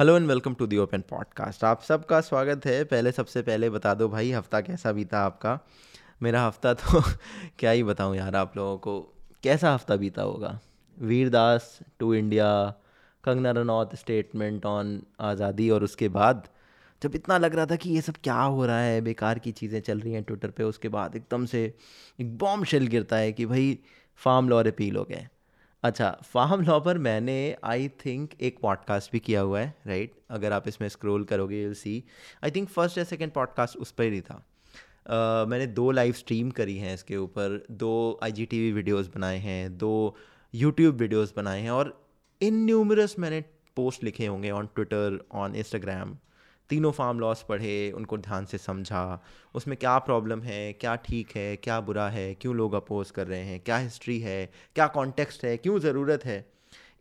Hello and welcome to the open podcast. आप सबका स्वागत है। पहले, सबसे पहले बता दो भाई, हफ़्ता कैसा बीता आपका? मेरा हफ़्ता तो क्या ही बताऊँ यार आप लोगों को। कैसा हफ़्ता बीता होगा? Vir Das to India Kangana Ranaut statement on आज़ादी और उसके बाद जब इतना लग रहा था कि ये सब क्या हो रहा है, बेकार की चीज़ें चल रही हैं ट्विटर पे, उसके बाद एकदम से एक बॉम्ब शेल गिरता है कि भाई फार्म लॉ रिपील हो गए। अच्छा फार्म लॉ पर मैंने आई थिंक एक पॉडकास्ट भी किया हुआ है राइट right? अगर आप इसमें स्क्रॉल करोगे you see I think first या सेकंड पॉडकास्ट उस पर ही था। uh, मैंने दो लाइव स्ट्रीम करी हैं इसके ऊपर। दो I G T V videos बनाए हैं दो यूट्यूब वीडियोज़ बनाए हैं और इन न्यूमरस मैंने पोस्ट लिखे होंगे ऑन ट्विटर ऑन इंस्टाग्राम तीनों फार्म लॉस पढ़े, उनको ध्यान से समझा, उसमें क्या प्रॉब्लम है, क्या ठीक है, क्या बुरा है, क्यों लोग अपोज कर रहे हैं, क्या हिस्ट्री है, क्या कॉन्टेक्स्ट है, क्यों ज़रूरत है।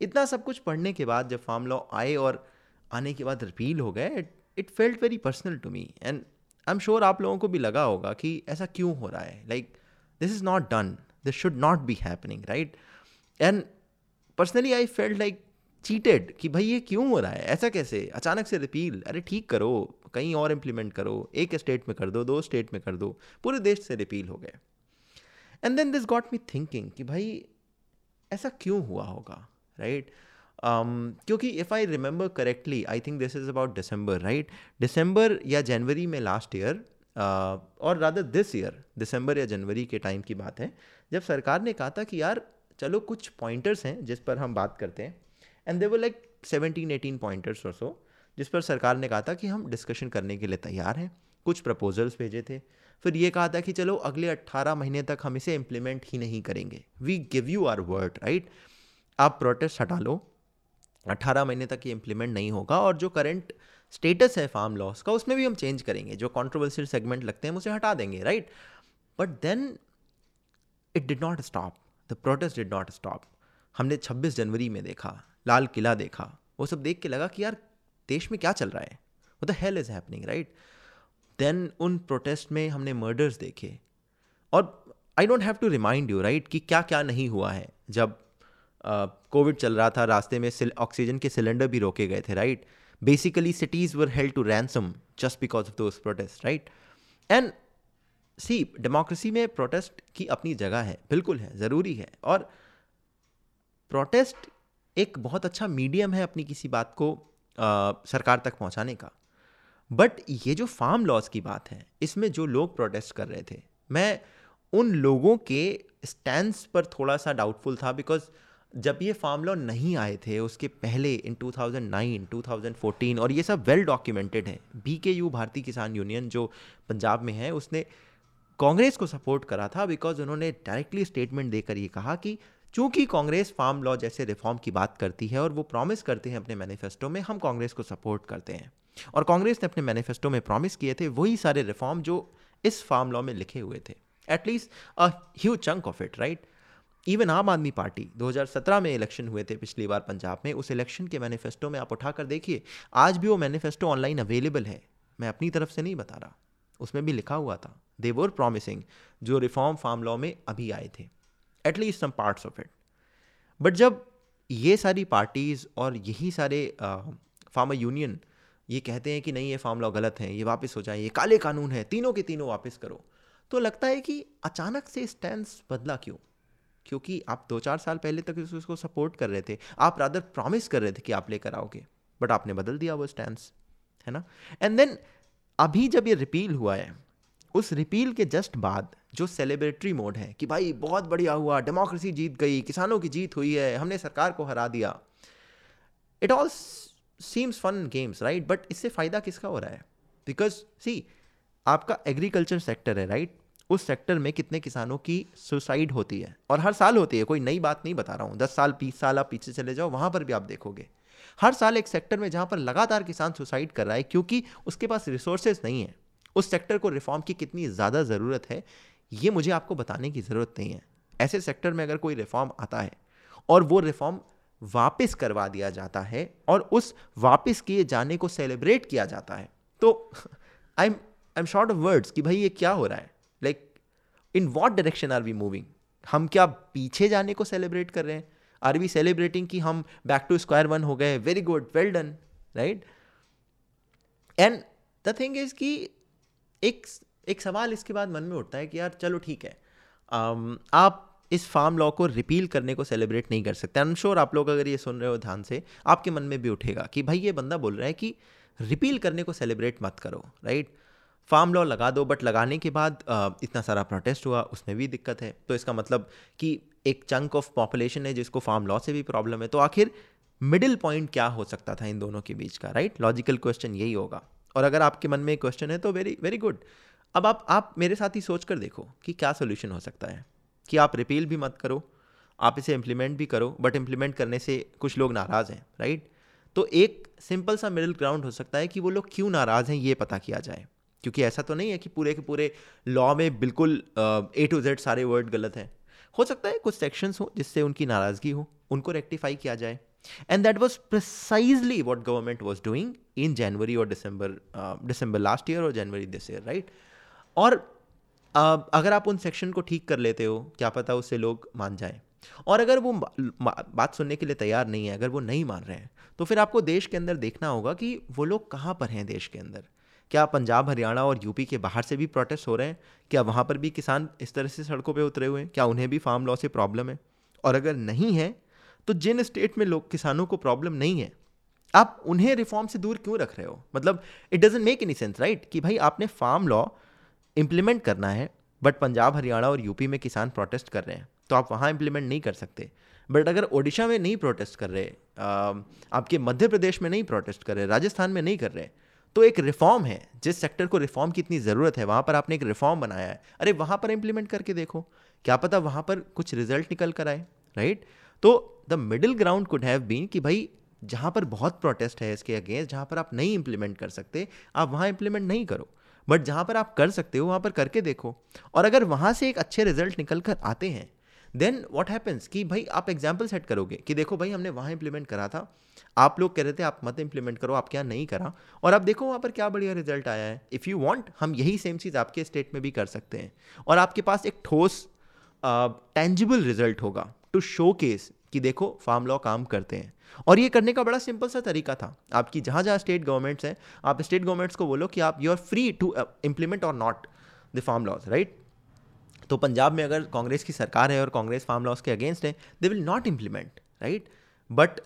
इतना सब कुछ पढ़ने के बाद जब फार्म लॉ आए और आने के बाद रिपील हो गए it felt very personal to me and I am sure आप लोगों को भी लगा होगा कि ऐसा क्यों हो रहा है। Like this is not done this should not be happening right and personally I felt like cheated कि भाई ये क्यों हो रहा है? ऐसा कैसे? अचानक से रिपील अरे ठीक करो कहीं और इम्प्लीमेंट करो एक स्टेट में कर दो दो स्टेट में कर दो। पूरे देश से रिपील हो गए। And then this got me thinking कि भाई ऐसा क्यों हुआ होगा राइट right? um, क्योंकि if I remember correctly I think this is about December right December या जनवरी में लास्ट ईयर uh, और रादर दिस ईयर दिसंबर या जनवरी के टाइम की बात है जब सरकार ने कहा था कि यार चलो कुछ पॉइंटर्स हैं जिस पर हम बात करते हैं एंड दे वो लाइक सेवनटीन एटीन पॉइंटर्स और सो जिस पर सरकार ने कहा था कि हम डिस्कशन करने के लिए तैयार हैं। कुछ प्रपोजल्स भेजे थे। फिर ये कहा था कि चलो, अगले अट्ठारह महीने तक हम इसे इम्प्लीमेंट ही नहीं करेंगे। We give you our word right आप प्रोटेस्ट हटा लो। अट्ठारह महीने तक ये इम्प्लीमेंट नहीं होगा और जो करंट स्टेटस है फार्म लॉस का, उसमें भी हम चेंज करेंगे। जो कॉन्ट्रोवर्सियल सेगमेंट लगते हैं उसे हटा देंगे right but then it did not stop the protest did not stop हमने 26 जनवरी में देखा। लाल किला देखा। वो सब देख के लगा कि यार देश में क्या चल रहा है? वो the hell is happening right then उन प्रोटेस्ट में हमने मर्डर्स देखे। और I don't have to remind you right कि क्या क्या नहीं हुआ है। जब कोविड uh, चल रहा था रास्ते में ऑक्सीजन के सिलेंडर भी रोके गए थे right basically cities were held to ransom just because of those protest right and see democracy में प्रोटेस्ट की अपनी जगह है। बिल्कुल है ज़रूरी है। और प्रोटेस्ट एक बहुत अच्छा मीडियम है अपनी किसी बात को आ, सरकार तक पहुँचाने का। बट ये जो फार्म लॉज की बात है इसमें जो लोग प्रोटेस्ट कर रहे थे मैं उन लोगों के स्टैंड पर थोड़ा सा डाउटफुल था बिकॉज़ जब ये फार्म लॉ नहीं आए थे उसके पहले इन 2009, 2014 और ये सब वेल डॉक्यूमेंटेड है। B K U Bharatiya Kisan union जो पंजाब में है उसने कांग्रेस को सपोर्ट करा था बिकॉज़ उन्होंने डायरेक्टली स्टेटमेंट देकर ये कहा कि चूँकि कांग्रेस फार्म लॉ जैसे रिफॉर्म की बात करती है और वो प्रॉमिस करते हैं अपने मैनिफेस्टो में, हम कांग्रेस को सपोर्ट करते हैं। और कांग्रेस ने अपने मैनिफेस्टो में प्रॉमिस किए थे, वही सारे रिफॉर्म जो इस फार्म लॉ में लिखे हुए थे। At least a huge chunk of it right even Aam Aadmi party 2017 में इलेक्शन हुए थे पिछली बार पंजाब में, उस इलेक्शन के मैनिफेस्टो में आप उठाकर देखिए, आज भी वो मैनिफेस्टो ऑनलाइन अवेलेबल है। मैं अपनी तरफ़ से नहीं बता रहा, उसमें भी लिखा हुआ था दे देवर प्रॉमिसिंग जो रिफॉर्म फार्म लॉ में अभी आए थे। At least some parts of it but जब ये सारी पार्टीज़ और यही सारे फार्मर यूनियन ये कहते हैं कि नहीं, ये फार्म लॉ गलत है, ये वापस हो जाए, ये काले कानून है, तीनों के तीनों वापस करो तो लगता है कि अचानक से स्टैंड बदला क्यों? क्योंकि आप दो चार साल पहले तक उसको सपोर्ट कर रहे थे, आप रादर प्रॉमिस कर रहे थे कि आप लेकर आओगे बट आपने बदल दिया वो स्टैंड है ना? एंड देन अभी जब ये रिपील हुआ है उस रिपील के जस्ट बाद जो सेलिब्रेटरी मोड है कि भाई बहुत बढ़िया हुआ, डेमोक्रेसी जीत गई, किसानों की जीत हुई है, हमने सरकार को हरा दिया। It all seems fun games right but इससे फ़ायदा किसका हो रहा है? बिकॉज़ सी आपका एग्रीकल्चर सेक्टर है राइट right? उस सेक्टर में कितने किसानों की सुसाइड होती है। और हर साल होती है, कोई नई बात नहीं बता रहा हूँ। दस साल, बीस साल आप पीछे चले जाओ, वहाँ पर भी आप देखोगे। हर साल एक सेक्टर में जहाँ पर लगातार किसान सुसाइड कर रहा है, क्योंकि उसके पास रिसोर्सेज नहीं है। उस सेक्टर को रिफॉर्म की कितनी ज़्यादा ज़रूरत है, ये मुझे आपको बताने की ज़रूरत नहीं है। ऐसे सेक्टर में अगर कोई रिफॉर्म आता है और वो रिफॉर्म वापस करवा दिया जाता है और उस वापस किए जाने को सेलिब्रेट किया जाता है तो I am I am short of words कि भाई ये क्या हो रहा है? Like in what direction are we moving हम क्या पीछे जाने को सेलिब्रेट कर रहे हैं? आर वी सेलिब्रेटिंग कि हम बैक टू स्क्वायर वन हो गए? Very good well done right and the thing is कि एक एक सवाल इसके बाद मन में उठता है कि यार, चलो ठीक है। आप इस फार्म लॉ को रिपील करने को सेलिब्रेट नहीं कर सकते। आई एम श्योर आप लोग अगर ये सुन रहे हो ध्यान से, आपके मन में भी उठेगा कि भाई ये बंदा बोल रहा है कि रिपील करने को सेलिब्रेट मत करो राइट फार्म लॉ लगा दो बट लगाने के बाद इतना सारा प्रोटेस्ट हुआ, उसमें भी दिक्कत है। तो इसका मतलब कि एक चंक ऑफ़ पॉपुलेशन है जिसको फार्म लॉ से भी प्रॉब्लम है। तो आखिर मिडिल पॉइंट क्या हो सकता था इन दोनों के बीच का राइट लॉजिकल क्वेश्चन यही होगा। और अगर आपके मन में क्वेश्चन है तो वेरी वेरी गुड अब आप आप मेरे साथ ही सोच कर देखो कि क्या सोल्यूशन हो सकता है। कि आप रिपील भी मत करो, आप इसे इम्प्लीमेंट भी करो बट इम्प्लीमेंट करने से कुछ लोग नाराज़ हैं राइट तो एक सिंपल सा मिडिल ग्राउंड हो सकता है कि वो लोग क्यों नाराज़ हैं, ये पता किया जाए। क्योंकि ऐसा तो नहीं है कि पूरे के पूरे लॉ में बिल्कुल ए टू जेड सारे वर्ड गलत हैं। हो सकता है कुछ सेक्शंस हो जिससे उनकी नाराज़गी हो, उनको रेक्टिफाई किया जाए। And that was precisely what government was doing in January और दिसंबर दिसंबर लास्ट ईयर और जनवरी दिस ईयर राइट और uh, अगर आप उन सेक्शन को ठीक कर लेते हो क्या पता उससे लोग मान जाएँ। और अगर वो बात सुनने के लिए तैयार नहीं है अगर वो नहीं मान रहे हैं तो फिर आपको देश के अंदर देखना होगा कि वो लोग कहाँ पर हैं देश के अंदर। क्या पंजाब हरियाणा और यूपी के बाहर से भी प्रोटेस्ट हो रहे हैं? क्या वहाँ पर भी किसान इस तरह से सड़कों पर उतरे हुए हैं? क्या उन्हें भी फार्म लॉ से प्रॉब्लम है? और अगर नहीं है तो जिन स्टेट में लोग, किसानों को प्रॉब्लम नहीं है, आप उन्हें रिफॉर्म से दूर क्यों रख रहे हो? मतलब it doesn't make any sense right कि भाई आपने फार्म लॉ इम्प्लीमेंट करना है बट पंजाब, हरियाणा और यूपी में किसान प्रोटेस्ट कर रहे हैं तो आप वहाँ इम्प्लीमेंट नहीं कर सकते। बट अगर ओडिशा में नहीं प्रोटेस्ट कर रहे आपके मध्य प्रदेश में नहीं प्रोटेस्ट कर रहे, राजस्थान में नहीं कर रहे तो एक रिफॉर्म है, जिस सेक्टर को रिफॉर्म की इतनी ज़रूरत है, वहाँ पर आपने एक रिफॉर्म बनाया है। अरे, वहाँ पर इम्प्लीमेंट करके देखो, क्या पता वहाँ पर कुछ रिज़ल्ट निकल कर आए राइट तो the middle ground could have been कि भाई, जहाँ पर बहुत प्रोटेस्ट है इसके अगेंस्ट जहाँ पर आप नहीं इम्प्लीमेंट कर सकते, आप वहाँ इम्प्लीमेंट नहीं करो। बट जहाँ पर आप कर सकते हो, वहाँ पर करके देखो। और अगर वहाँ से एक अच्छे रिज़ल्ट निकल कर आते हैं देन वॉट हैपन्स कि भाई, आप एग्ज़ाम्पल सेट करोगे कि देखो भाई, हमने वहाँ इंप्लीमेंट करा था। आप लोग कह रहे थे, आप मत इंप्लीमेंट करो आप क्या नहीं करा। और आप देखो वहाँ पर क्या बढ़िया रिज़ल्ट आया है। इफ़ यू वॉन्ट हम यही सेम चीज़ आपके स्टेट में भी कर सकते हैं। और आपके पास एक ठोस टेंजिबल रिज़ल्ट होगा। टू शो केस कि देखो फार्म लॉ काम करते हैं। और ये करने का बड़ा सिंपल सा तरीका था। आपकी जहाँ जहाँ स्टेट गवर्नमेंट्स हैं आप स्टेट गवर्नमेंट्स को बोलो कि आप you are free to implement और not the farm laws right तो पंजाब में अगर कांग्रेस की सरकार है और कांग्रेस फार्म लॉज के अगेंस्ट है they will not implement right but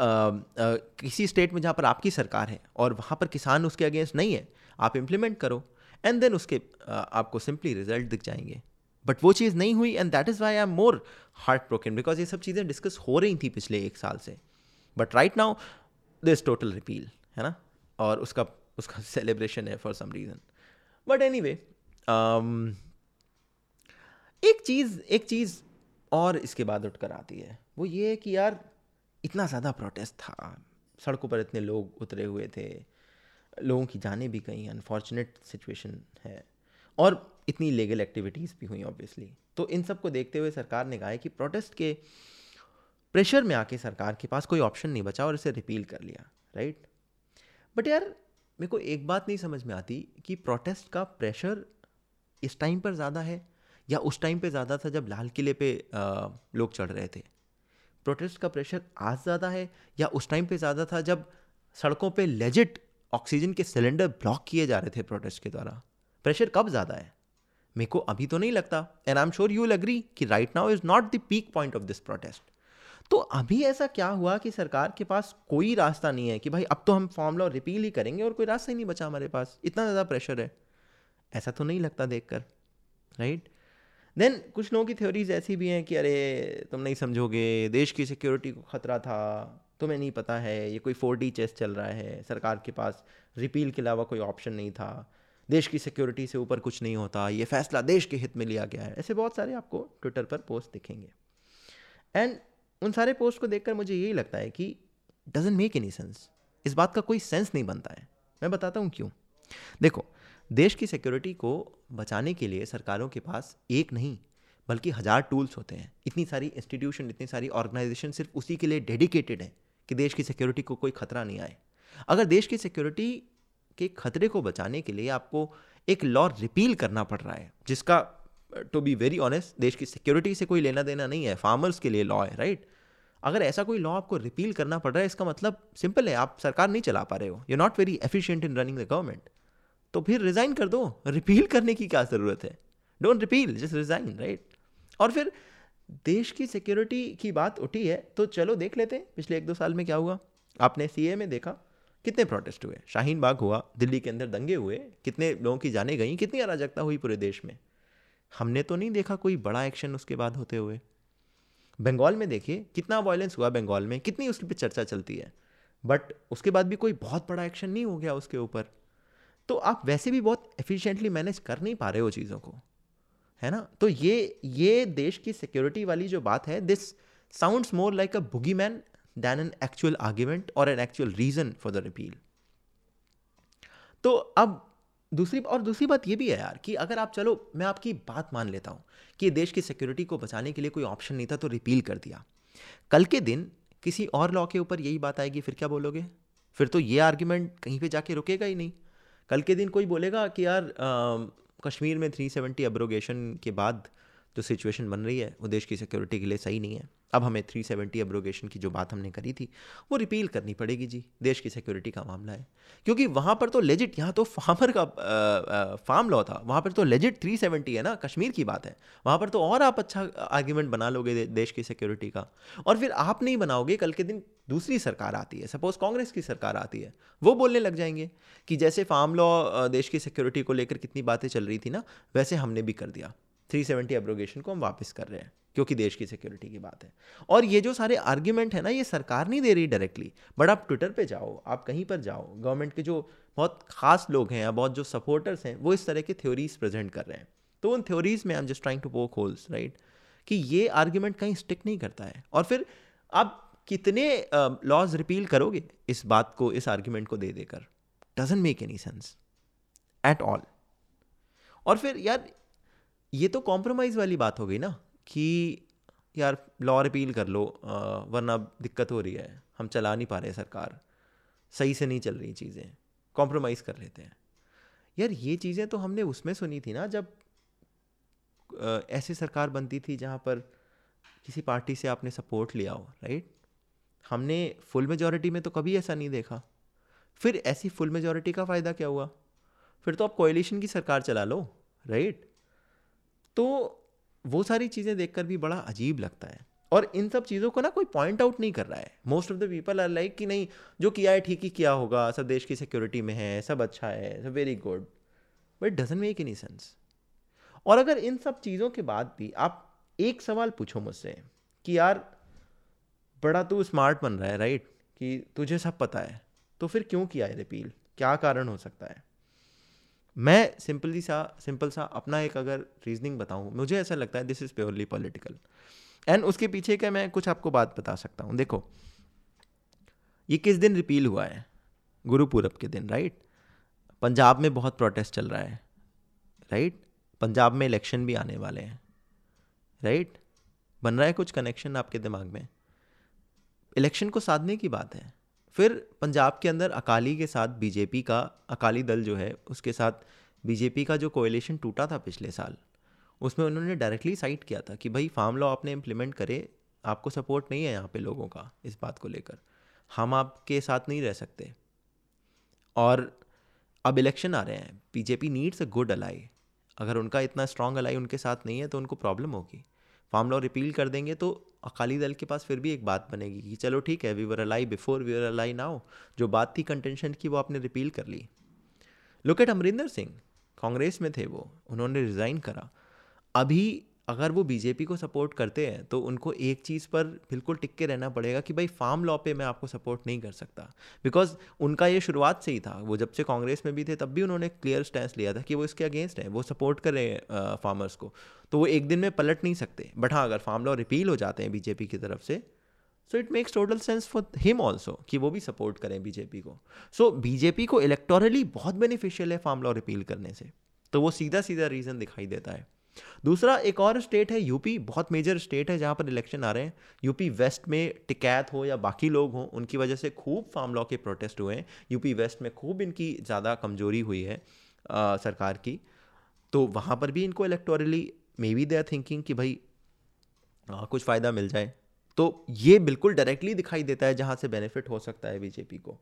किसी स्टेट में जहाँ पर आपकी सरकार है और वहाँ पर किसान उसके अगेंस्ट नहीं है आप इम्प्लीमेंट करो। एंड देन उसके uh, आपको सिंपली रिज़ल्ट दिख जाएँगे। बट वो चीज़ नहीं हुई and that is why I am more heart broken because ये सब चीज़ें डिस्कस हो रही थी पिछले एक साल से। But right now this total repeal है ना? और उसका उसका सेलिब्रेशन है for some reason but anyway एक चीज़ एक चीज़ और इसके बाद उठ कर आती है। वो ये है कि यार, इतना ज़्यादा प्रोटेस्ट था। सड़कों पर इतने लोग उतरे हुए थे। लोगों की जाने भी कहीं अनफॉर्चुनेट सिचुएशन है। और इतनी लीगल एक्टिविटीज़ भी हुई ऑब्वियसली तो इन सबको देखते हुए सरकार ने कहा है कि प्रोटेस्ट के प्रेशर में आके सरकार के पास कोई ऑप्शन नहीं बचा और इसे रिपील कर लिया राइट बट यार, मेरे को एक बात नहीं समझ में आती कि प्रोटेस्ट का प्रेशर इस टाइम पर ज़्यादा है या उस टाइम पे ज़्यादा था जब लाल किले पे लोग चढ़ रहे थे? प्रोटेस्ट का प्रेशर आज ज़्यादा है या उस टाइम पे ज़्यादा था जब सड़कों पे लेजिट ऑक्सीजन के सिलेंडर ब्लॉक किए जा रहे थे प्रोटेस्ट के द्वारा? प्रेशर कब ज़्यादा है? मेरे को अभी तो नहीं लगता and I am sure you will agree कि right now is not the peak point of this protest तो अभी ऐसा क्या हुआ कि सरकार के पास कोई रास्ता नहीं है कि भाई अब तो हम फॉर्म लॉ रिपील ही करेंगे और कोई रास्ता ही नहीं बचा हमारे पास? इतना ज़्यादा प्रेशर है। ऐसा तो नहीं लगता देख कर राइट देन कुछ लोगों की थ्योरीज ऐसी भी हैं कि अरे, तुम नहीं समझोगे, देश की सिक्योरिटी को ख़तरा था, तुम्हें नहीं पता है, ये कोई फोर डी चेस चल रहा है, सरकार के पास रिपील के अलावा कोई ऑप्शन नहीं था। देश की सिक्योरिटी से ऊपर कुछ नहीं होता, ये फैसला देश के हित में लिया गया है। ऐसे बहुत सारे आपको ट्विटर पर पोस्ट दिखेंगे। एंड उन सारे पोस्ट को देखकर मुझे यही लगता है कि डजेंट मेक एनी सेंस इस बात का कोई सेंस नहीं बनता है। मैं बताता हूँ क्यों। देखो, देश की सिक्योरिटी को बचाने के लिए सरकारों के पास एक नहीं, बल्कि हज़ार टूल्स होते हैं। इतनी सारी इंस्टीट्यूशन इतनी सारी ऑर्गेनाइजेशन सिर्फ़ उसी के लिए डेडिकेटेड है कि देश की सिक्योरिटी को कोई खतरा नहीं आए। अगर देश की सिक्योरिटी के खतरे को बचाने के लिए आपको एक लॉ रिपील करना पड़ रहा है, जिसका टू बी वेरी ऑनेस्ट देश की सिक्योरिटी से कोई लेना देना नहीं है फार्मर्स के लिए लॉ है राइट अगर ऐसा कोई लॉ आपको रिपील करना पड़ रहा है, इसका मतलब सिंपल है, आप सरकार नहीं चला पा रहे हो। You not very efficient in running the government तो फिर रिज़ाइन कर दो। रिपील करने की क्या ज़रूरत है? Don't repeal just resign right और फिर देश की सिक्योरिटी की बात उठी है तो चलो देख लेते हैं, पिछले एक दो साल में क्या हुआ? आपने सीए में देखा कितने प्रोटेस्ट हुए? शाहीन बाग हुआ, दिल्ली के अंदर दंगे हुए, कितने लोगों की जाने गई, कितनी अराजकता हुई पूरे देश में? हमने तो नहीं देखा कोई बड़ा एक्शन उसके बाद होते हुए। बंगाल में देखिए, कितना वायलेंस हुआ बंगाल में, कितनी उसके पर चर्चा चलती है। बट उसके बाद भी कोई बहुत बड़ा एक्शन नहीं हो गया उसके ऊपर। तो आप वैसे भी बहुत एफिशिएंटली मैनेज कर नहीं पा रहे हो चीज़ों को, है ना? तो ये ये देश की सिक्योरिटी वाली जो बात है this sounds more like a bogeyman than an actual argument और an actual reason for the repeal तो अब दूसरी और दूसरी बात ये भी है यार कि अगर आप चलो मैं आपकी बात मान लेता हूँ कि देश की सिक्योरिटी को बचाने के लिए कोई ऑप्शन नहीं था तो रिपील कर दिया। कल के दिन किसी और लॉ के ऊपर यही बात आएगी फिर क्या बोलोगे? फिर तो ये आर्ग्यूमेंट कहीं पे जाके रुकेगा ही नहीं। कल के दिन कोई बोलेगा कि यार आ, कश्मीर में 370 अब्रोगेशन के बाद जो सिचुएशन बन रही है वो देश की सिक्योरिटी के लिए सही नहीं है। अब हमें 370 अब्रोगेशन की जो बात हमने करी थी, वो रिपील करनी पड़ेगी जी, देश की सिक्योरिटी का मामला है। क्योंकि वहाँ पर तो लेजिट यहाँ तो फार्मर का फार्म लॉ था, वहाँ पर तो लेजिट 370 है ना, कश्मीर की बात है। वहाँ पर तो और आप अच्छा आर्ग्यूमेंट बना लोगे देश की सिक्योरिटी का। और फिर आप नहीं बनाओगे, कल के दिन दूसरी सरकार आती है सपोज़ कांग्रेस की सरकार आती है, वो बोलने लग जाएँगे कि जैसे फार्म लॉ देश की सिक्योरिटी को लेकर कितनी बातें चल रही थी ना, वैसे हमने भी कर दिया। 370 एब्रोगेशन को हम वापस कर रहे हैं, क्योंकि देश की सिक्योरिटी की बात है। और ये जो सारे आर्ग्यूमेंट है ना, ये सरकार नहीं दे रही डायरेक्टली बट आप ट्विटर पे जाओ, आप कहीं पर जाओ गवर्नमेंट के जो बहुत खास लोग हैं या बहुत जो सपोर्टर्स हैं, वो इस तरह के थ्योरीज प्रेजेंट कर रहे हैं। तो उन थ्योरीज में I am just trying to poke holes right कि ये आर्ग्यूमेंट कहीं स्टिक नहीं करता है। और फिर आप कितने लॉज रिपील करोगे इस बात को, इस आर्ग्यूमेंट को दे देकर? Doesn't make any sense at all और फिर यार ये तो कॉम्प्रोमाइज़ वाली बात हो गई ना कि यार लॉ अपील कर लो वरना दिक्कत हो रही है। हम चला नहीं पा रहे सरकार। सही से नहीं चल रही चीज़ें। कॉम्प्रोमाइज़ कर लेते हैं। यार ये चीज़ें तो हमने उसमें सुनी थी ना जब ऐसी सरकार बनती थी जहाँ पर किसी पार्टी से आपने सपोर्ट लिया हो राइट हमने फुल मेजोरिटी में तो कभी ऐसा नहीं देखा। फिर ऐसी फुल मेजोरिटी का फ़ायदा क्या हुआ? फिर तो आप कोएलिशन की सरकार चला लो राइट तो वो सारी चीज़ें देखकर भी बड़ा अजीब लगता है। और इन सब चीज़ों को ना कोई पॉइंट आउट नहीं कर रहा है। Most of the people are like कि नहीं, जो किया है, ठीक ही किया होगा। सब देश की सिक्योरिटी में है, सब अच्छा है, सब very good but doesn't make any sense और अगर इन सब चीज़ों के बाद भी आप एक सवाल पूछो मुझसे कि यार, बड़ा तू स्मार्ट बन रहा है राइट कि तुझे सब पता है तो फिर क्यों किया है रिपील क्या कारण हो सकता है? मैं सिंपली सा, सिंपल सा अपना एक अगर रीजनिंग बताऊँ, मुझे ऐसा लगता है this is purely political and उसके पीछे का मैं कुछ आपको बात बता सकता हूँ। देखो, ये किस दिन रिपील हुआ है? गुरुपूरब के दिन राइट पंजाब में बहुत प्रोटेस्ट चल रहा है राइट पंजाब में इलेक्शन भी आने वाले हैं राइट बन रहा है कुछ कनेक्शन आपके दिमाग में? इलेक्शन को साधने की बात है। फिर पंजाब के अंदर अकाली के साथ बीजेपी का, अकाली दल जो है, उसके साथ बीजेपी का जो कोएलिशन टूटा था पिछले साल, उसमें उन्होंने डायरेक्टली साइट किया था कि भाई फार्म लॉ आपने इम्प्लीमेंट करे, आपको सपोर्ट नहीं है यहाँ पे लोगों का इस बात को लेकर। हम आपके साथ नहीं रह सकते। और अब इलेक्शन आ रहे हैं, BJP needs a good ally अगर उनका इतना स्ट्रॉन्ग अलाई उनके साथ नहीं है तो उनको प्रॉब्लम होगी। फार्म लॉ रिपील कर देंगे तो अकाली दल के पास फिर भी एक बात बनेगी कि चलो ठीक है we were ally before we were ally now जो बात थी कंटेंशन की वो आपने रिपील कर ली। लुक एट अमरिंदर सिंह, कांग्रेस में थे वो, उन्होंने रिज़ाइन करा। अभी अगर वो बीजेपी को सपोर्ट करते हैं तो उनको एक चीज़ पर बिल्कुल टिक के रहना पड़ेगा कि भाई फार्म लॉ पे मैं आपको सपोर्ट नहीं कर सकता। बिकॉज़ उनका ये शुरुआत से ही था। वो जब से कांग्रेस में भी थे तब भी उन्होंने क्लियर स्टैंड लिया था कि वो इसके अगेंस्ट है वो सपोर्ट कर रहे हैं फार्मर्स को। तो वो एक दिन में पलट नहीं सकते। बट हाँ अगर फार्म लॉ रिपील हो जाते हैं बीजेपी की तरफ़ से so it makes total sense for him also कि वो भी सपोर्ट करें बीजेपी को। सो so, बीजेपी को इलेक्टोरली बहुत बेनिफिशियल है फार्म लॉ रिपील करने से। तो वो सीधा सीधा रीज़न दिखाई देता है। दूसरा एक और स्टेट है यूपी बहुत मेजर स्टेट है जहाँ पर इलेक्शन आ रहे हैं। यूपी वेस्ट में टिकैत हो या बाकी लोग हों उनकी वजह से खूब फार्म लॉ के प्रोटेस्ट हुए हैं। यूपी वेस्ट में खूब इनकी ज़्यादा कमज़ोरी हुई है आ, सरकार की। तो वहाँ पर भी इनको electorally maybe they are thinking कि भाई आ, कुछ फ़ायदा मिल जाए। तो ये बिल्कुल डायरेक्टली दिखाई देता है जहाँ से बेनिफिट हो सकता है बीजेपी को।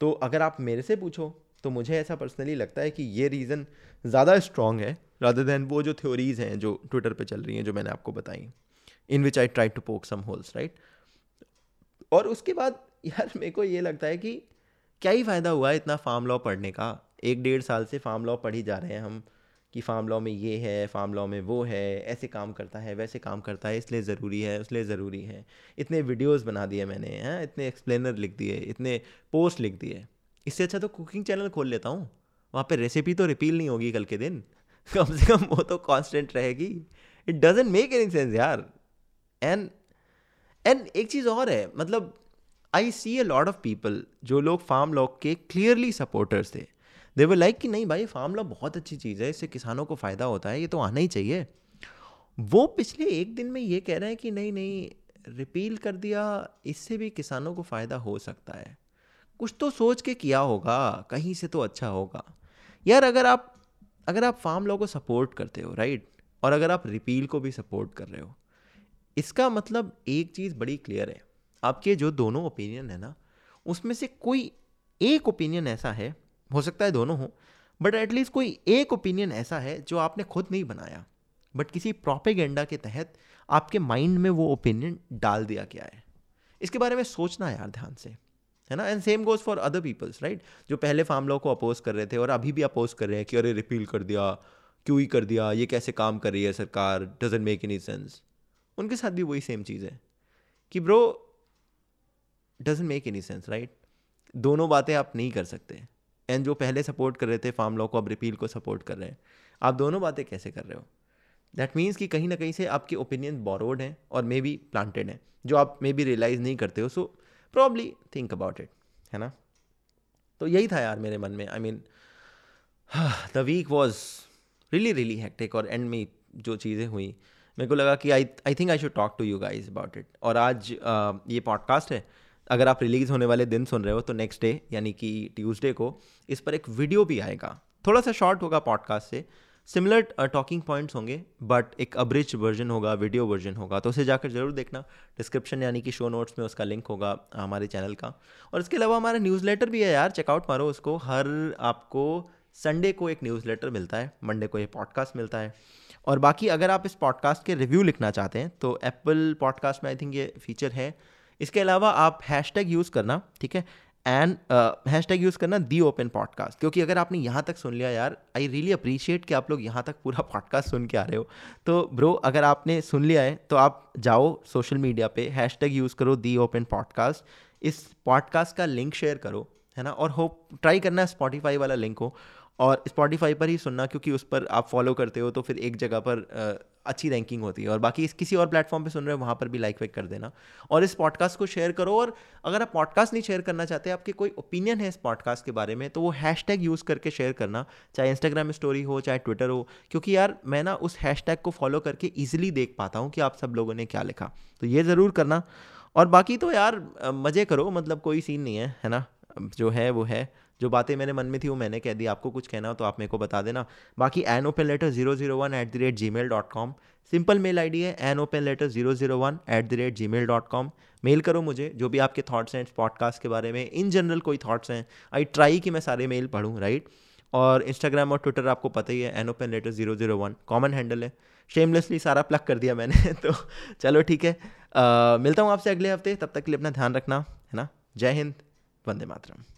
तो अगर आप मेरे से पूछो तो मुझे ऐसा पर्सनली लगता है कि ये रीज़न ज़्यादा स्ट्रॉन्ग है रादर देन वो जो थ्योरीज़ हैं, जो ट्विटर पे चल रही हैं, जो मैंने आपको बताई in which I try to poke some holes right और उसके बाद यार मेरे को ये लगता है कि क्या ही फ़ायदा हुआ है इतना फार्म लॉ पढ़ने का? एक डेढ़ साल से फार्म लॉ पढ़ ही जा रहे हैं हम, कि फार्म लॉ में ये है फार्म लॉ में वो है, ऐसे काम करता है, वैसे काम करता है, इसलिए ज़रूरी है, उसलिए ज़रूरी है। इतने वीडियोस बना दिए मैंने, हैं, इतने एक्सप्लेनर लिख दिए, इतने पोस्ट लिख दिए। इससे अच्छा तो कुकिंग चैनल खोल लेता हूँ। वहाँ पे रेसिपी तो रिपील नहीं होगी कल के दिन। कम से कम वो तो कांस्टेंट रहेगी। It doesn't make any sense यार। एंड एंड एक चीज़ और है मतलब I see a lot of people जो लोग फार्म लॉ के क्लियरली सपोर्टर्स थे। दे वर लाइक कि नहीं भाई फार्म लॉ बहुत अच्छी चीज़ है, इससे किसानों को फ़ायदा होता है, ये तो आना ही चाहिए। वो पिछले एक दिन में ये कह रहे हैं कि नहीं नहीं रिपील कर दिया, इससे भी किसानों को फ़ायदा हो सकता है। कुछ तो सोच के किया होगा, कहीं से तो अच्छा होगा। यार, अगर आप अगर आप फार्म लॉ को सपोर्ट करते हो राइट और अगर आप रिपील को भी सपोर्ट कर रहे हो, इसका मतलब एक चीज़ बड़ी क्लियर है। आपके जो दोनों ओपिनियन है ना, उसमें से कोई एक ओपिनियन ऐसा है, हो सकता है दोनों हो बट एटलीस्ट कोई एक ओपिनियन ऐसा है जो आपने खुद नहीं बनाया। बट किसी प्रोपेगेंडा के तहत आपके माइंड में वो ओपिनियन डाल दिया गया है। इसके बारे में सोचना यार, ध्यान से। है ना? And same goes for other peoples right जो पहले फार्म लॉ को अपोज कर रहे थे और अभी भी अपोज कर रहे हैं कि अरे रिपील कर दिया, क्यों ही कर दिया, ये कैसे काम कर रही है सरकार? डजेंट मेक एनी सेंस उनके साथ भी वही सेम चीज़ है कि bro doesn't make any sense right दोनों बातें आप नहीं कर सकते। एंड जो पहले सपोर्ट कर रहे थे फार्म लॉ को, अब रिपील को सपोर्ट कर रहे हैं। आप दोनों बातें कैसे कर रहे हो? दैट मीन्स कि कहीं ना कहीं से आपके ओपिनियन बोरोड हैं और मे बी प्लांटेड हैं, जो आप मे बी रियलाइज़ नहीं करते हो। So probably think about it है ना? तो यही था यार मेरे मन में I mean the week was really really hectic और एंड में जो चीज़ें हुई मेरे को लगा कि I I think I should talk to you guys about it और आज uh, ये पॉडकास्ट है अगर आप रिलीज़ होने वाले दिन सुन रहे हो तो नेक्स्ट डे यानी कि ट्यूसडे को इस पर एक वीडियो भी आएगा। थोड़ा सा शॉर्ट होगा पॉडकास्ट से सिमिलर टॉकिंग पॉइंट्स होंगे बट एक अब्रिज वर्जन होगा वीडियो वर्जन होगा तो उसे जाकर ज़रूर देखना। डिस्क्रिप्शन यानी कि शो नोट्स में उसका लिंक होगा हमारे चैनल का। और इसके अलावा हमारा न्यूज़लेटर भी है यार चेकआउट मारो उसको। हर आपको संडे को एक न्यूज़लेटर मिलता है मंडे को ये पॉडकास्ट मिलता है। और बाकी अगर आप इस पॉडकास्ट के रिव्यू लिखना चाहते हैं तो एप्पल पॉडकास्ट में आई थिंक ये फीचर है। इसके अलावा आप हैश यूज़ करना, ठीक है? एंड हैश टैग यूज़ करना दी ओपन पॉडकास्ट क्योंकि अगर आपने यहाँ तक सुन लिया यार आई रियली अप्रिशिएट कि आप लोग यहाँ तक पूरा पॉडकास्ट सुन के आ रहे हो। तो ब्रो अगर आपने सुन लिया है तो आप जाओ सोशल मीडिया पे हैश टैग यूज़ करो दी ओपन पॉडकास्ट इस पॉडकास्ट का लिंक शेयर करो, है ना? और होप ट्राई करना है स्पॉटीफाई वाला लिंक हो। और स्पॉटीफाई पर ही सुनना, क्योंकि उस पर आप फॉलो करते हो तो फिर एक जगह पर अच्छी रैंकिंग होती है और बाकी किसी और प्लेटफॉर्म पे सुन रहे हो, वहाँ पर भी लाइक वाइक कर देना। और इस पॉडकास्ट को शेयर करो और अगर आप पॉडकास्ट नहीं शेयर करना चाहते, आपके कोई ओपिनियन है इस पॉडकास्ट के बारे में तो वो हैश यूज़ करके शेयर करना, चाहे इंस्टाग्राम स्टोरी हो, चाहे ट्विटर हो, क्योंकि यार मैं ना उस हैश को फॉलो करके ईजिली देख पाता हूँ कि आप सब लोगों ने क्या लिखा। तो ये ज़रूर करना। और बाकी तो यार मज़े करो मतलब कोई सीन नहीं है है ना? जो है, वो है। जो बातें मेरे मन में थी वो मैंने कह दी। आपको कुछ कहना हो तो आप मेरे को बता देना। बाकी an open letter zero zero one at the rate Gmail dot com simple mail I D है an open letter zero zero one at the rate Gmail dot com mail करो मुझे जो भी आपके थाट्स हैं इस पॉडकास्ट के बारे में। इन जनरल कोई थाट्स हैं आई ट्राई कि मैं सारे मेल पढ़ूँ राइट और इंस्टाग्राम और ट्विटर आपको पता ही है an open letter zero zero one common handle है। शेमलेसली सारा प्लग कर दिया मैंने तो चलो ठीक है। आ, मिलता हूँ आपसे अगले हफ़्ते तब तक के लिए अपना ध्यान रखना है ना? जय हिंद वंदे मातरम।